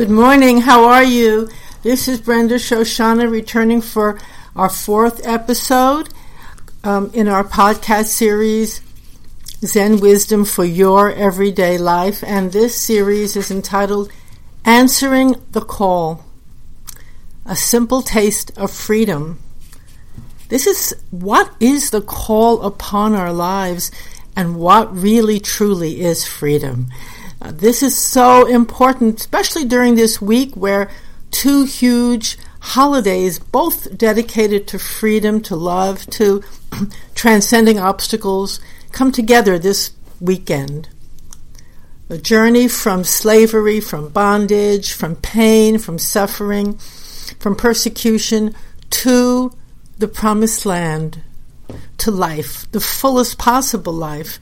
Good morning. How are you? This is Brenda Shoshanna returning for our fourth episode um, in our podcast series, Zen Wisdom for Your Everyday Life. And this series is entitled Answering the Call A Simple Taste of Freedom. This is what is the call upon our lives and what really truly is freedom. Uh, this is so important, especially during this week where two huge holidays, both dedicated to freedom, to love, to transcending obstacles, come together this weekend. The journey from slavery, from bondage, from pain, from suffering, from persecution to the promised land, to life, the fullest possible life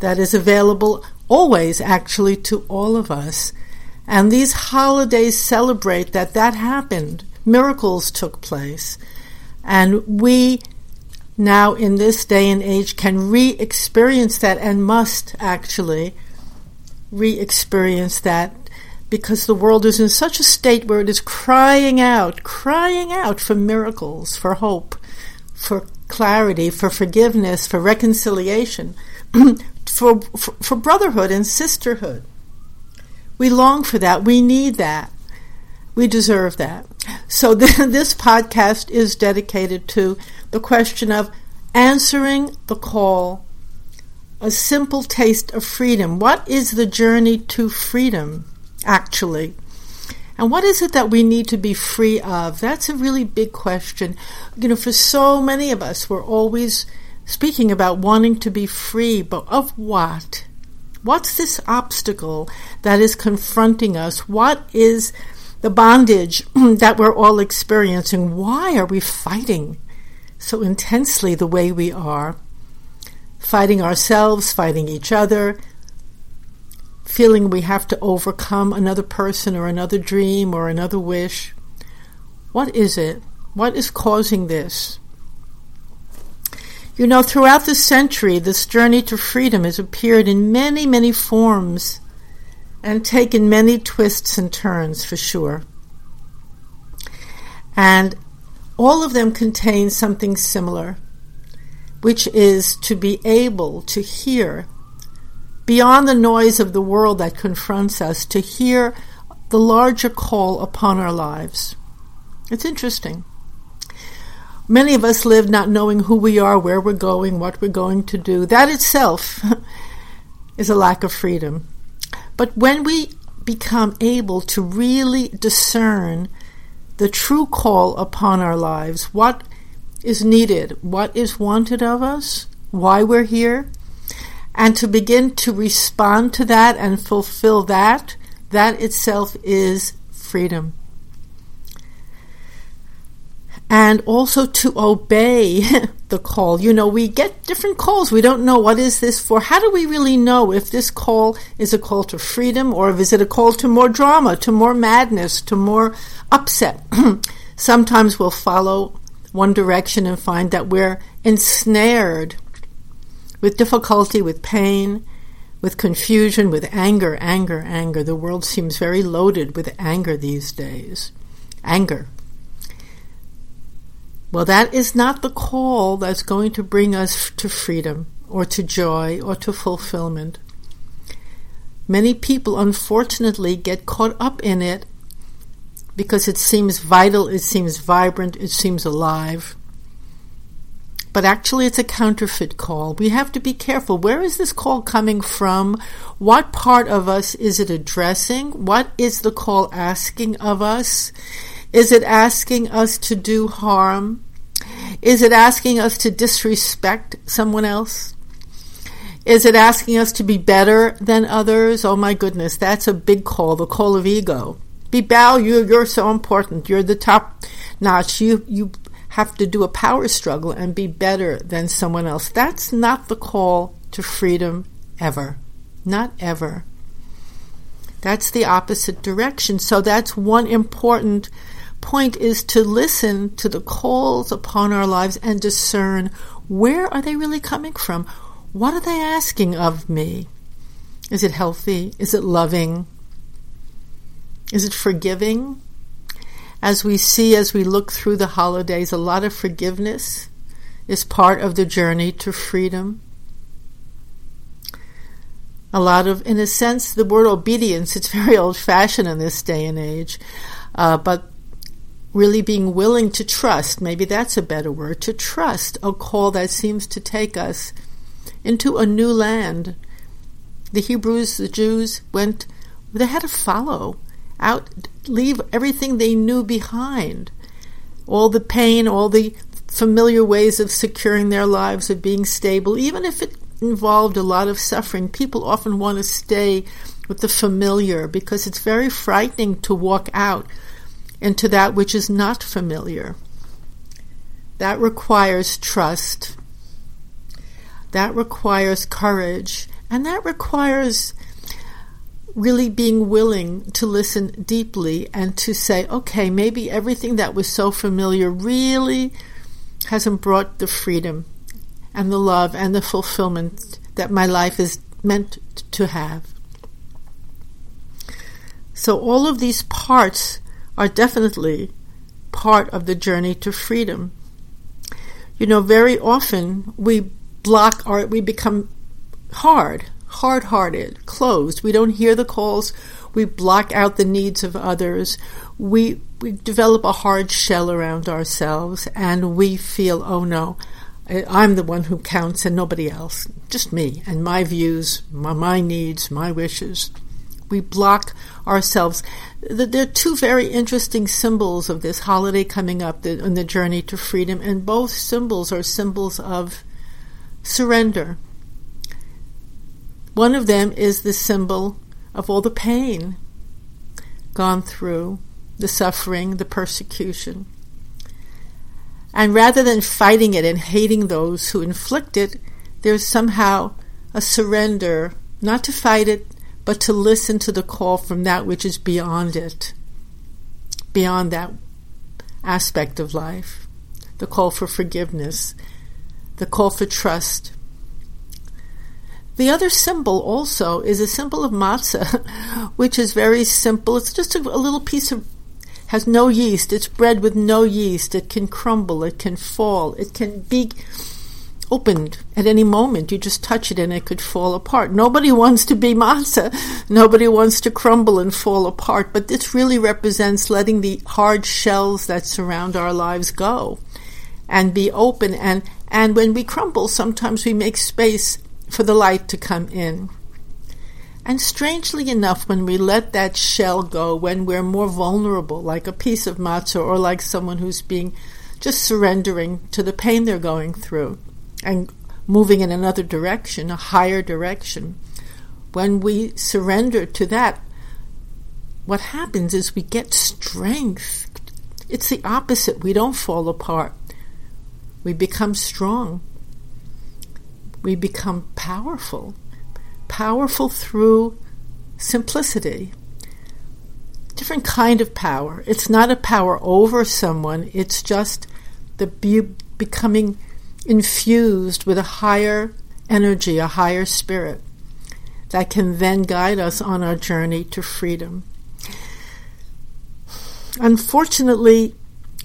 that is available always actually to all of us. And these holidays celebrate that that happened. Miracles took place. And we now in this day and age can re-experience that and must actually re-experience that because the world is in such a state where it is crying out, crying out for miracles, for hope, for clarity, for forgiveness, for reconciliation, for, for, brotherhood and sisterhood. We long for that. We need that. We deserve that. So this podcast is dedicated to the question of answering the call, a simple taste of freedom. What is the journey to freedom, actually? And what is it that we need to be free of? That's a really big question. You know, for so many of us, we're always speaking about wanting to be free, but of what? What's this obstacle that is confronting us? What is the bondage that we're all experiencing? Why are we fighting so intensely the way we are? Fighting ourselves, fighting each other, feeling we have to overcome another person or another dream or another wish. What is it? What is causing this? You know, throughout the century, this journey to freedom has appeared in many, many forms and taken many twists and turns for sure. And all of them contain something similar, which is to be able to hear beyond the noise of the world that confronts us, to hear the larger call upon our lives. It's interesting. Many of us live not knowing who we are, where we're going, what we're going to do. That itself is a lack of freedom. But when we become able to really discern the true call upon our lives, what is needed, what is wanted of us, why we're here, and to begin to respond to that and fulfill that, that itself is freedom and also to obey the call. You know, we get different calls. We don't know what is this for. How do we really know if this call is a call to freedom or is it a call to more drama, to more madness, to more upset? Sometimes we'll follow one direction and find that we're ensnared with difficulty, with pain, with confusion, with anger, anger, anger. The world seems very loaded with anger these days. Anger. Well, that is not the call that's going to bring us to freedom or to joy or to fulfillment. Many people, unfortunately, get caught up in it because it seems vital, it seems vibrant, it seems alive. But actually, it's a counterfeit call. We have to be careful. Where is this call coming from? What part of us is it addressing? What is the call asking of us? Is it asking us to do harm? Is it asking us to disrespect someone else? Is it asking us to be better than others? Oh my goodness, that's a big call, the call of ego. Be bow, you you're so important. You're the top notch. You you have to do a power struggle and be better than someone else. That's not the call to freedom ever. Not ever. That's the opposite direction. So that's one important point is to listen to the calls upon our lives and discern where are they really coming from? What are they asking of me? Is it healthy? Is it loving? Is it forgiving? As we see as we look through the holidays, a lot of forgiveness is part of the journey to freedom. A lot of, in a sense, the word obedience, it's very old fashioned in this day and age, uh, but really being willing to trust, maybe that's a better word, to trust a call that seems to take us into a new land. The Hebrews, the Jews, went, they had to follow out, leave everything they knew behind. All the pain, all the familiar ways of securing their lives, of being stable, even if it involved a lot of suffering. People often want to stay with the familiar because it's very frightening to walk out into that which is not familiar. That requires trust. That requires courage. And that requires really being willing to listen deeply and to say, okay, maybe everything that was so familiar really hasn't brought the freedom and the love and the fulfillment that my life is meant to have. So, all of these parts are definitely part of the journey to freedom. You know, very often we block our, we become hard, hard hearted, closed. We don't hear the calls. We block out the needs of others. We, we develop a hard shell around ourselves and we feel, oh no, I'm the one who counts and nobody else, just me and my views, my, my needs, my wishes. We block ourselves. There are two very interesting symbols of this holiday coming up in the journey to freedom, and both symbols are symbols of surrender. One of them is the symbol of all the pain gone through, the suffering, the persecution. And rather than fighting it and hating those who inflict it, there's somehow a surrender, not to fight it, but to listen to the call from that which is beyond it, beyond that aspect of life, the call for forgiveness, the call for trust. The other symbol also is a symbol of matzah, which is very simple. It's just a, a little piece of has no yeast. It's bread with no yeast. It can crumble. It can fall. It can be opened at any moment. You just touch it and it could fall apart. Nobody wants to be matzah. Nobody wants to crumble and fall apart. But this really represents letting the hard shells that surround our lives go and be open. And, and when we crumble, sometimes we make space for the light to come in. And strangely enough, when we let that shell go, when we're more vulnerable, like a piece of matzah or like someone who's being just surrendering to the pain they're going through and moving in another direction, a higher direction, when we surrender to that, what happens is we get strength. It's the opposite. We don't fall apart. We become strong. We become powerful powerful through simplicity. Different kind of power. It's not a power over someone, it's just the be- becoming infused with a higher energy, a higher spirit that can then guide us on our journey to freedom. Unfortunately,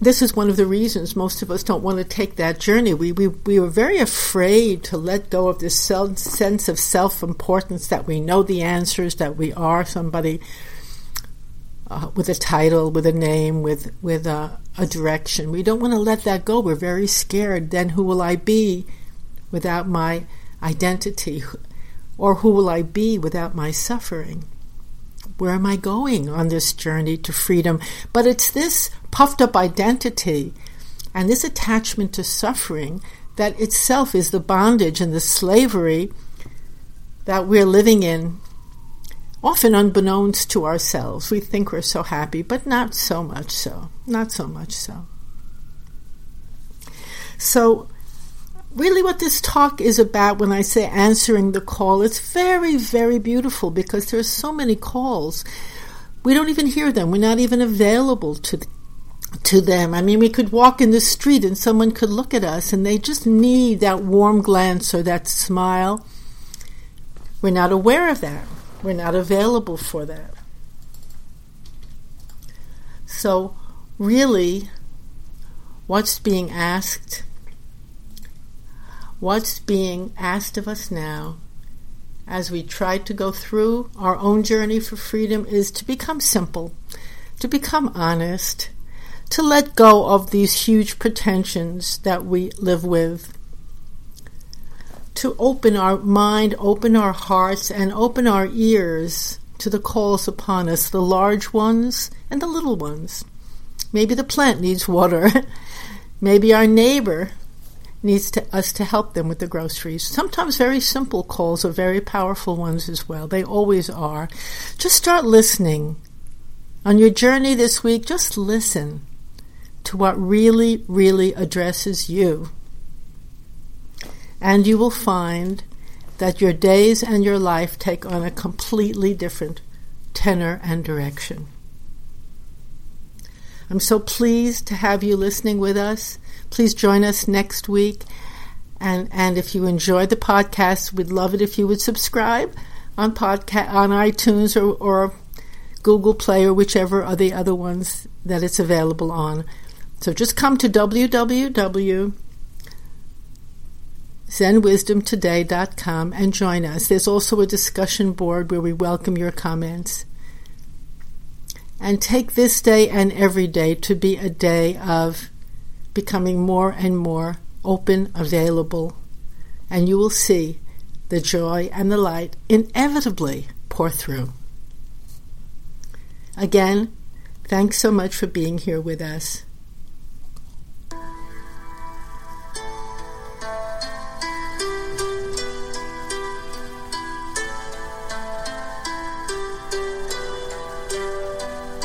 this is one of the reasons most of us don't want to take that journey. We, we, we were very afraid to let go of this self, sense of self importance that we know the answers, that we are somebody uh, with a title, with a name, with, with a, a direction. We don't want to let that go. We're very scared. Then who will I be without my identity? Or who will I be without my suffering? Where am I going on this journey to freedom? But it's this puffed up identity and this attachment to suffering that itself is the bondage and the slavery that we're living in, often unbeknownst to ourselves. We think we're so happy, but not so much so. Not so much so. So, really what this talk is about when I say answering the call, it's very, very beautiful because there are so many calls. We don't even hear them. We're not even available to to them. I mean, we could walk in the street and someone could look at us and they just need that warm glance or that smile. We're not aware of that. We're not available for that. So, really, what's being asked? What's being asked of us now as we try to go through our own journey for freedom is to become simple, to become honest, to let go of these huge pretensions that we live with, to open our mind, open our hearts, and open our ears to the calls upon us, the large ones and the little ones. Maybe the plant needs water. Maybe our neighbor needs to, us to help them with the groceries. Sometimes very simple calls are very powerful ones as well. They always are. Just start listening. On your journey this week, just listen to what really, really addresses you. And you will find that your days and your life take on a completely different tenor and direction. I'm so pleased to have you listening with us. Please join us next week. And, and if you enjoy the podcast, we'd love it if you would subscribe on podcast on iTunes or, or Google Play or whichever are the other ones that it's available on. So just come to www.zenwisdomtoday.com and join us. There's also a discussion board where we welcome your comments. And take this day and every day to be a day of becoming more and more open, available, and you will see the joy and the light inevitably pour through. Again, thanks so much for being here with us.